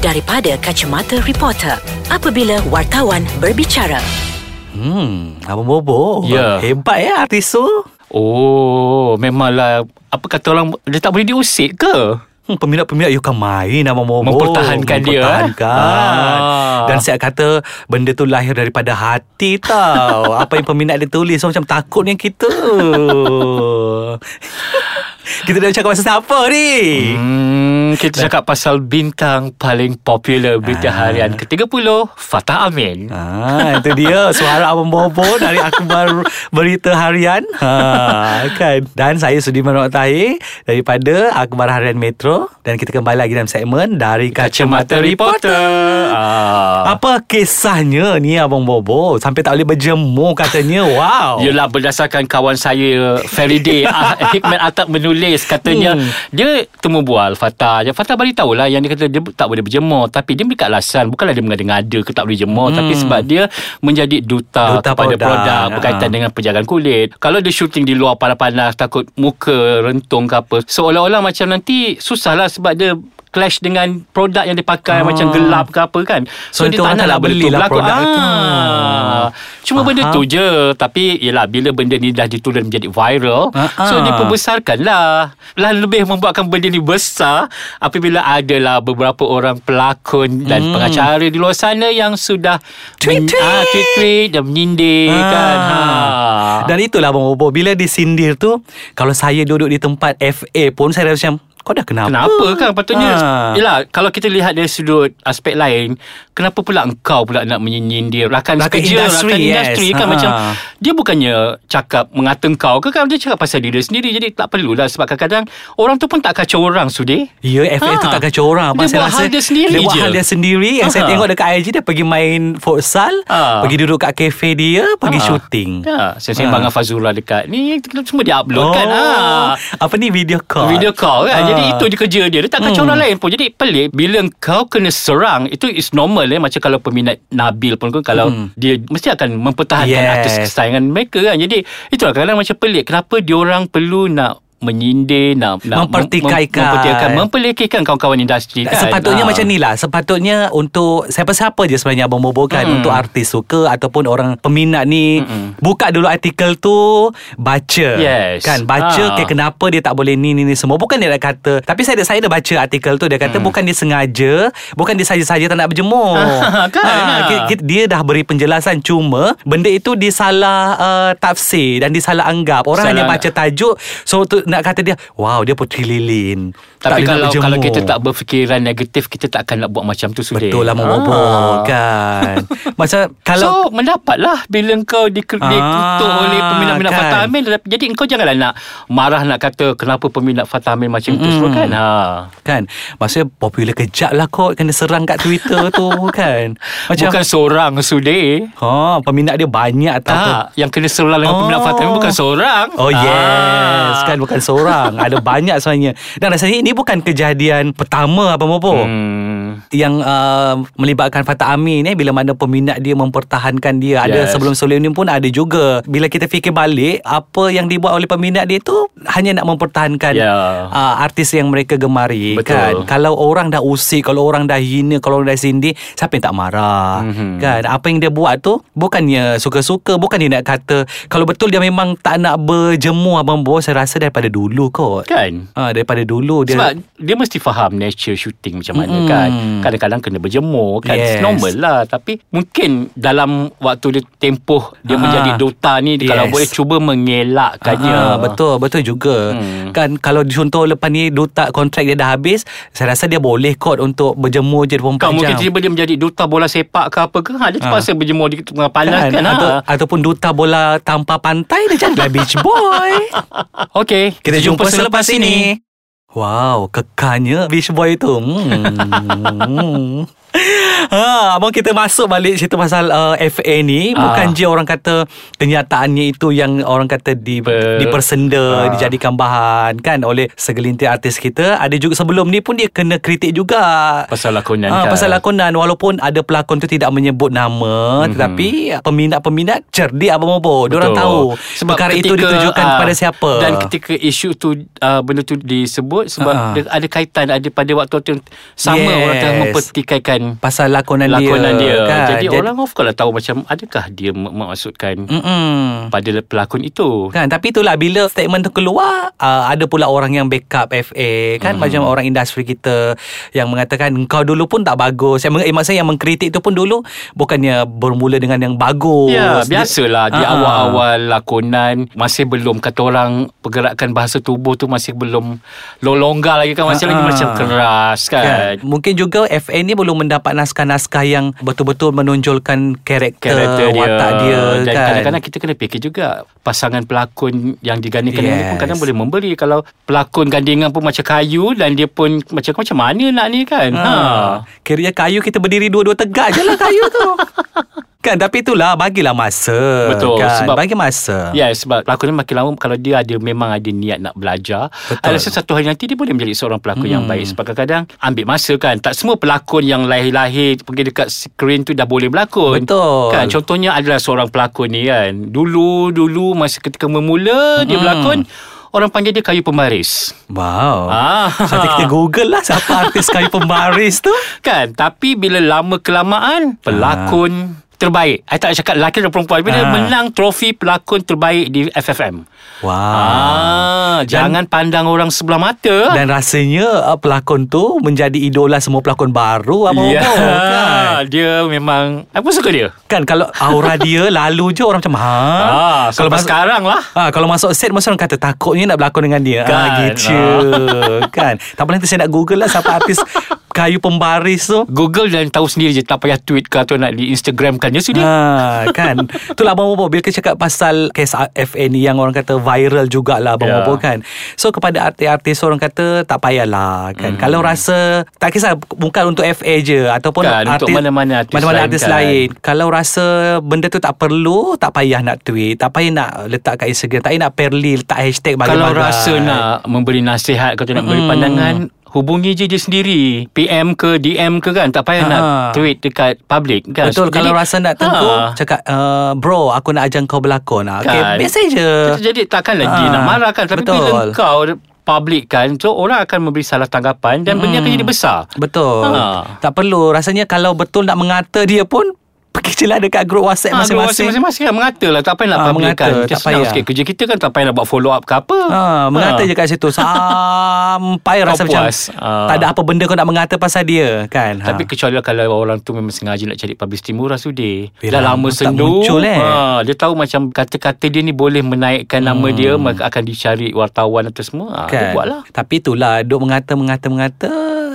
daripada kacamata reporter apabila wartawan berbicara. Hmm, Abang Bobo. Ya. Hebat ya artis tu. Oh, memanglah apa kata orang dia tak boleh diusik ke? Hmm, peminat-peminat you kan main Abang Bobo. Mempertahankan dia, eh? Mempertahankan. Ah. Dan saya kata benda tu lahir daripada hati tau. Apa yang peminat dia tulis so, macam takut dengan kita. kita dah cakap pasal siapa ni? Hmm, kita cakap pasal bintang paling popular berita Ah. harian ke-30, Fatah Amin. Ha, itu dia suara Abang Bobo dari akhbar berita harian. Ha, kan. Dan saya Sudirman Tahir daripada akhbar harian Metro dan kita kembali lagi dalam segmen dari Kacamata Reporter. Ah. Apa kisahnya ni Abang Bobo Sampai tak boleh berjemur katanya Wow Yelah berdasarkan kawan saya Faraday ah, Hikmat Atap menulis Katanya Hmm. Dia temu bual Fatah Yang Fatah bagi tahu lah Yang dia kata dia tak boleh berjemur Tapi dia berikan alasan Bukanlah dia mengada-ngada Ke tak boleh jemur hmm. Tapi sebab dia Menjadi duta, Duta Kepada produk. produk, Berkaitan Ah. dengan penjagaan kulit Kalau dia syuting di luar panas-panas Takut muka rentung ke apa Seolah-olah macam nanti Susah lah sebab dia Clash dengan produk yang dia Ah. pakai Macam gelap ke apa kan So, dia nanti orang tak nak benda tu belilah berlaku. produk itu. Ah. Cuma benda Faham. tu je Tapi yelah Bila benda ni dah ditulis menjadi viral Ah, So ah. dia pembesarkan lah Lah lebih membuatkan benda ni besar Apabila adalah beberapa orang pelakon Dan Hmm. pengacara di luar sana Yang sudah Tweet-tweet. ah, Tweet-tweet dan menyindir kan ha. Dan itulah Abang Bobo Bila disindir tu Kalau saya duduk di tempat FA pun Saya rasa macam Kau dah kenapa Kenapa kan patutnya Ha. Yelah Kalau kita lihat dari sudut Aspek lain Kenapa pula engkau pula Nak menyindir Rakan, Rakan kerja industri, Rakan yes. industri kan Ha. macam Dia bukannya Cakap mengata engkau ke kan Dia cakap pasal diri sendiri Jadi tak perlulah Sebab kadang-kadang Orang tu pun tak kacau orang Sudi Ya FA Ha. tu tak kacau orang Dia saya buat rasa hal dia sendiri Dia buat je. hal dia sendiri Yang saya Ha. tengok dekat IG Dia pergi main futsal Ha. Pergi duduk kat kafe dia Pergi Ha. syuting Ya, saya Ha. sembang dengan Fazura dekat ni semua dia upload kan. Ha. Apa ni video call Video call kan Ah. Jadi itu je kerja dia Dia tak kacau Hmm. orang lain pun Jadi pelik Bila kau kena serang Itu is normal eh Macam kalau peminat Nabil pun kan Kalau Hmm. dia Mesti akan mempertahankan Yes. Artis kesayangan mereka kan Jadi itulah kadang-kadang macam pelik Kenapa diorang perlu nak menyindir nak, nak Mempertikaikan. mem, mempertikaikan memperlekehkan kawan-kawan industri kan Sepatutnya Ah. macam ni lah Sepatutnya untuk Siapa-siapa je sebenarnya Abang Bobo kan Mm. Untuk artis suka Ataupun orang peminat ni Mm-mm. Buka dulu artikel tu Baca Yes. Kan baca okay, Kenapa dia tak boleh ni ni ni semua Bukan dia nak kata Tapi saya saya dah baca artikel tu Dia kata Mm. bukan dia sengaja Bukan dia saja-saja tak nak berjemur kan? Ah, ki- ki- Dia dah beri penjelasan Cuma Benda itu disalah uh, tafsir Dan disalah anggap Orang Salah- hanya baca tajuk So tu nak kata dia Wow dia putri lilin Tapi nak kalau kalau kita tak berfikiran negatif Kita tak akan nak buat macam tu sudah. Betul lah Momo kan? Macam kalau so mendapatlah bila kau di, Ah, dikutuk oleh peminat-peminat kan. Fatah Amin. Jadi kau janganlah nak marah nak kata kenapa peminat Fatah Amin macam tu semua kan? Ha. Kan? Maksudnya popular kejap lah kot Kena serang kat Twitter tu kan? Macam bukan seorang sudah ha, Peminat dia banyak tak yang kena serang dengan Oh. peminat Fatah Amin bukan seorang. Oh yes Ah. Kan? Bukan seorang. Ada banyak sebenarnya. Dan rasanya ini bukan kejadian Pertama Bobo hmm. Yang uh, melibatkan Fatah Amin eh bila mana peminat dia mempertahankan dia ada Yes. sebelum-sebelum ni pun ada juga bila kita fikir balik apa yang dibuat oleh peminat dia tu hanya nak mempertahankan Ya. uh, artis yang mereka gemari Betul. kan kalau orang dah usik kalau orang dah hina kalau orang dah sindir siapa yang tak marah Mhm. kan apa yang dia buat tu bukannya suka-suka bukan dia nak kata kalau betul dia memang tak nak berjemur abang bos saya rasa daripada dulu kot kan ha, daripada dulu dia Sebab dia mesti faham nature shooting macam mana Mm-mm. kan. Kadang-kadang kena berjemur kan. Yes. Normal lah. Tapi mungkin dalam waktu dia tempoh dia Ah. menjadi duta ni. Kalau Yes. boleh cuba mengelakkannya. Ah, betul betul juga. Hmm. Kan kalau contoh lepas ni duta kontrak dia dah habis, saya rasa dia boleh kot untuk berjemur je 24 Kan mungkin jam. tiba-tiba dia menjadi duta bola sepak ke apa ke. Ha, dia terpaksa berjemur di tengah panas kan. Atau, ha. ataupun duta bola tanpa pantai dia jadilah beach boy. Okey. Kita jumpa selepas ini. Wow, kekalnya beach boy tu. Hmm. ha, abang kita masuk balik cerita pasal uh, FA ni Ah. bukan je orang kata kenyataannya itu yang orang kata di Ber- dipersenda, Ah. dijadikan bahan kan oleh segelintir artis kita. Ada juga sebelum ni pun dia kena kritik juga. Pasal lakonan Ah, kan pasal lakonan walaupun ada pelakon tu tidak menyebut nama mm-hmm. tetapi peminat-peminat cerdik abang Bobo. Diorang tahu sebab perkara itu ketika, ditujukan ah, kepada siapa. dan ketika isu tu uh, benda tu disebut sebab Ah. dia ada kaitan ada pada waktu tu sama Yes. orang tengah mempertikaikan pasal lakonan, lakonan dia, kan. jadi Jad- orang of course lah tahu macam adakah dia mak- maksudkan Mm-mm. pada pelakon itu Kan tapi itulah bila statement tu keluar uh, ada pula orang yang backup FA kan Hmm. macam orang industri kita yang mengatakan kau dulu pun tak bagus. Yang eh, maksudnya yang mengkritik tu pun dulu bukannya bermula dengan yang bagus. Ya, biasalah di Ah. awal-awal lakonan masih belum kata orang pergerakan bahasa tubuh tu masih belum lo- longgar lagi kan masih lagi Ah. macam keras kan. Kan? Mungkin juga FA ni belum mendapat naskah-naskah yang betul-betul menonjolkan karakter, karakter dia watak dia dan kan. kadang-kadang kita kena fikir juga pasangan pelakon yang digandingkan yes. Yes. pun kadang boleh memberi kalau pelakon gandingan pun macam kayu dan dia pun macam macam mana nak ni kan ha, Ha. Kiranya kayu kita berdiri dua-dua tegak je lah kayu tu. kan tapi itulah bagilah masa. Betul, Kan? sebab- bagi masa. Ya sebab pelakon ni makin lama kalau dia ada memang ada niat nak belajar Betul. ada satu hari nanti dia boleh menjadi seorang pelakon hmm. yang baik sebab kadang-kadang ambil masa kan tak semua pelakon yang lahir-lahir pergi dekat skrin tu dah boleh berlakon Betul. kan contohnya adalah seorang pelakon ni kan dulu-dulu masa ketika memula dia Hmm. berlakon orang panggil dia kayu pembaris Wow. Ah. Nanti kita google lah siapa artis kayu pembaris tu. Kan Tapi bila lama kelamaan Pelakon Terbaik I tak cakap lelaki dan perempuan Bila Ah. menang trofi pelakon terbaik di FFM Wow. Ah, jangan pandang orang sebelah mata. Dan rasanya uh, pelakon tu menjadi idola semua pelakon baru apa ya, kan. dia memang aku suka dia. Kan kalau aura dia lalu je orang macam ha. Ah, kalau masuk sekarang lah. Ah, kalau masuk set mesti orang kata takutnya nak berlakon dengan dia. Kan, Ah, gitu. kan. Tak boleh nanti saya nak google lah siapa artis kayu pembaris tu. Google dan tahu sendiri je tak payah tweet ke atau nak di Instagram kan dia sudah. Ha, kan Itulah Abang Bobo Bila kita cakap pasal Kes FA ni Yang orang kata viral jugalah Abang Ya. Bobo kan So kepada artis-artis Orang kata Tak payahlah kan Kalau rasa Tak kisah Bukan untuk FA je Ataupun. Kan, untuk mana-mana artis Mana-mana lain artis kan. lain Kalau rasa Benda tu tak perlu Tak payah nak tweet Tak payah nak letak kat Instagram Tak payah nak perli Letak hashtag Kalau bagai-bagai rasa nak memberi nasihat Kalau nak memberi Mm-mm. pandangan Hubungi je dia sendiri. PM ke DM ke kan? Tak payah Ha. nak tweet dekat public kan? Betul. Kalau rasa nak tegur Ha. Cakap uh, Bro aku nak ajak kau berlakon. Ha, okay, Kan. Biasa je. Jadi takkanlah Ah, nak marah kan? Tapi betul. bila kau public kan So orang akan memberi salah tanggapan Dan benda akan jadi besar. Betul. Ha. Tak perlu. Rasanya kalau betul nak mengata dia pun Je lah dekat grup WhatsApp Ah, masing-masing Masing-masing kan mengata lah Tak payah nak Ah, public mengata, kan tak Just payah. sikit Kerja kita kan tak payah nak buat follow up ke apa Ha, mengata Ah. je kat situ Sampai rasa macam. Ah. Tak ada apa benda kau nak mengata pasal dia kan Tapi kecuali kalau orang tu memang sengaja nak cari publicity murah sudi. Eh, Dah lama tak sendu. muncul, eh. Ha, dia tahu macam kata-kata dia ni boleh menaikkan nama Hmm. dia akan dicari wartawan atau semua. Ha, Dia kan buatlah. Tapi itulah Duk mengata Mengata Mengata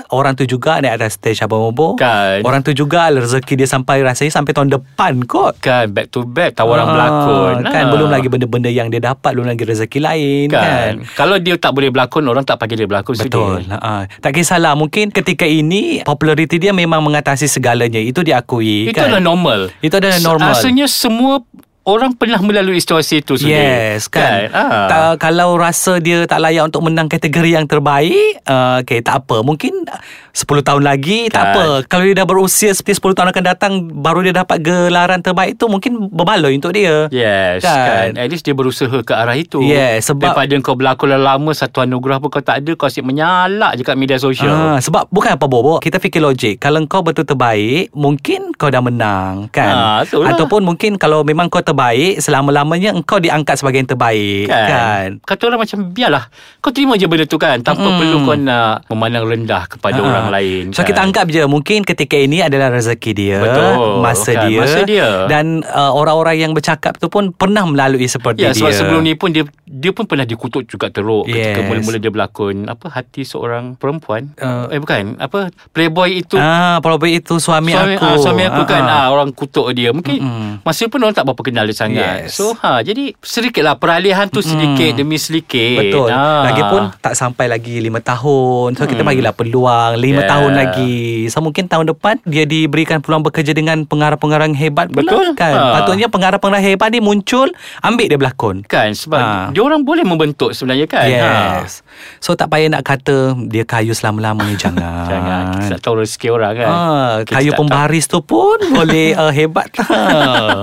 Orang tu juga Naik atas stage Abang Bobo Kan. Orang tu juga Rezeki dia sampai Rasanya sampai tahun depan kot Kan back to back tawaran Ah, berlakon. Kan Ha. belum lagi benda-benda yang dia dapat Belum lagi rezeki lain kan, kan. Kalau dia tak boleh berlakon orang tak panggil dia berlakon Betul. sudi. Ha, tak kisahlah. Mungkin ketika ini populariti dia memang mengatasi segalanya. Itu diakui. Itu kan? adalah normal. Itu adalah normal. Rasanya semua orang pernah melalui situasi itu sudi. Yes kan, Ah. Ta, Kalau rasa dia tak layak Untuk menang kategori yang terbaik uh, Okay tak apa Mungkin 10 tahun lagi Tak Kan. apa Kalau dia dah berusia Seperti 10 tahun akan datang Baru dia dapat gelaran terbaik tu Mungkin berbaloi untuk dia Yes Kan. kan. At least dia berusaha ke arah itu Yes, sebab- Daripada kau berlakon lama Satu anugerah pun kau tak ada Kau asyik menyalak je kat media sosial Ah, sebab bukan apa bobo Kita fikir logik Kalau kau betul terbaik Mungkin kau dah menang Kan Ah, lah. Ataupun mungkin Kalau memang kau terbaik Selama-lamanya Engkau diangkat sebagai yang terbaik Kan, kan. Kata orang macam Biarlah Kau terima je benda tu kan Tanpa Mm-mm. perlu kau nak Memandang rendah Kepada Ah. orang lain So kan. kita anggap je Mungkin ketika ini adalah rezeki dia Betul, Masa kan, dia masa dia. Dan uh, orang-orang yang bercakap tu pun Pernah melalui seperti Ya dia sebab sebelum ni pun Dia dia pun pernah dikutuk juga teruk Ketika Yes. mula-mula dia berlakon Apa hati seorang perempuan Uh, Eh bukan Apa Playboy itu Ah, Probably itu suami, suami, aku ah, suami aku Ah, kan ah. ah, orang kutuk dia mungkin Mm-mm. masa pun orang tak berapa kenal dia sangat. Yes. So ha jadi sedikitlah peralihan tu sedikit demi sedikit. Betul Ha. Lagipun tak sampai lagi 5 tahun So kita Hmm. bagilah peluang 5 Yeah. tahun lagi So mungkin tahun depan Dia diberikan peluang bekerja Dengan pengarah-pengarah hebat pula Betul. kan Ha. Patutnya pengarah-pengarah hebat ni muncul Ambil dia berlakon kan sebab Ha. dia orang boleh membentuk sebenarnya kan. Yes So tak payah nak kata Dia kayu selama-lamanya Jangan Ha. Jangan kita tak tahu rezeki orang kan. Kita kayu pembaris tu pun boleh uh, hebat lah. tahu.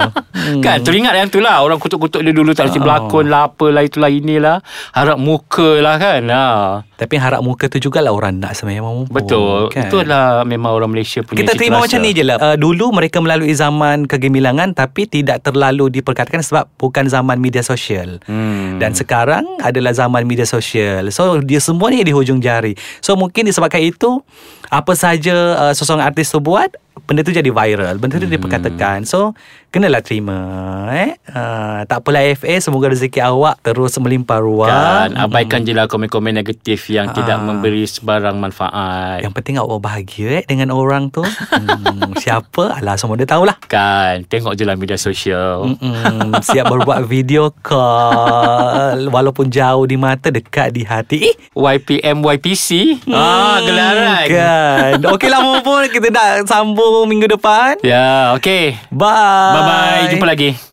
Kan teringat yang tu lah Orang kutuk-kutuk dia dulu Tak mesti Oh. berlakon lah Apalah itulah inilah Harap muka lah kan ha. Tapi harap muka tu jugalah orang nak sebenarnya mampu. Betul kan? Itulah memang orang Malaysia punya Kita terima rasa. macam ni je lah uh, Dulu mereka melalui zaman kegemilangan Tapi tidak terlalu diperkatakan Sebab bukan zaman media sosial hmm. Dan sekarang adalah zaman media sosial So dia semua ni di hujung jari So mungkin disebabkan itu Apa saja uh, seseorang artis tu buat Benda tu jadi viral Benda tu Hmm. diperkatakan So kenalah terima eh? uh, Tak apalah FA Semoga rezeki awak terus melimpah ruah Kan Abaikan je lah komen-komen negatif Yang tidak Ah. memberi sebarang manfaat Yang penting awak bahagia eh, dengan orang tu hmm, Siapa? Alah semua dia tahulah Kan Tengok je lah media sosial Mm-mm, siap berbuat video call walaupun jauh di mata dekat di hati. Eh, YPM YPC Ah gelaran kan. Okeylah Mumpun kita nak sambung minggu depan. Ya okay Bye. Bye-bye. Jumpa lagi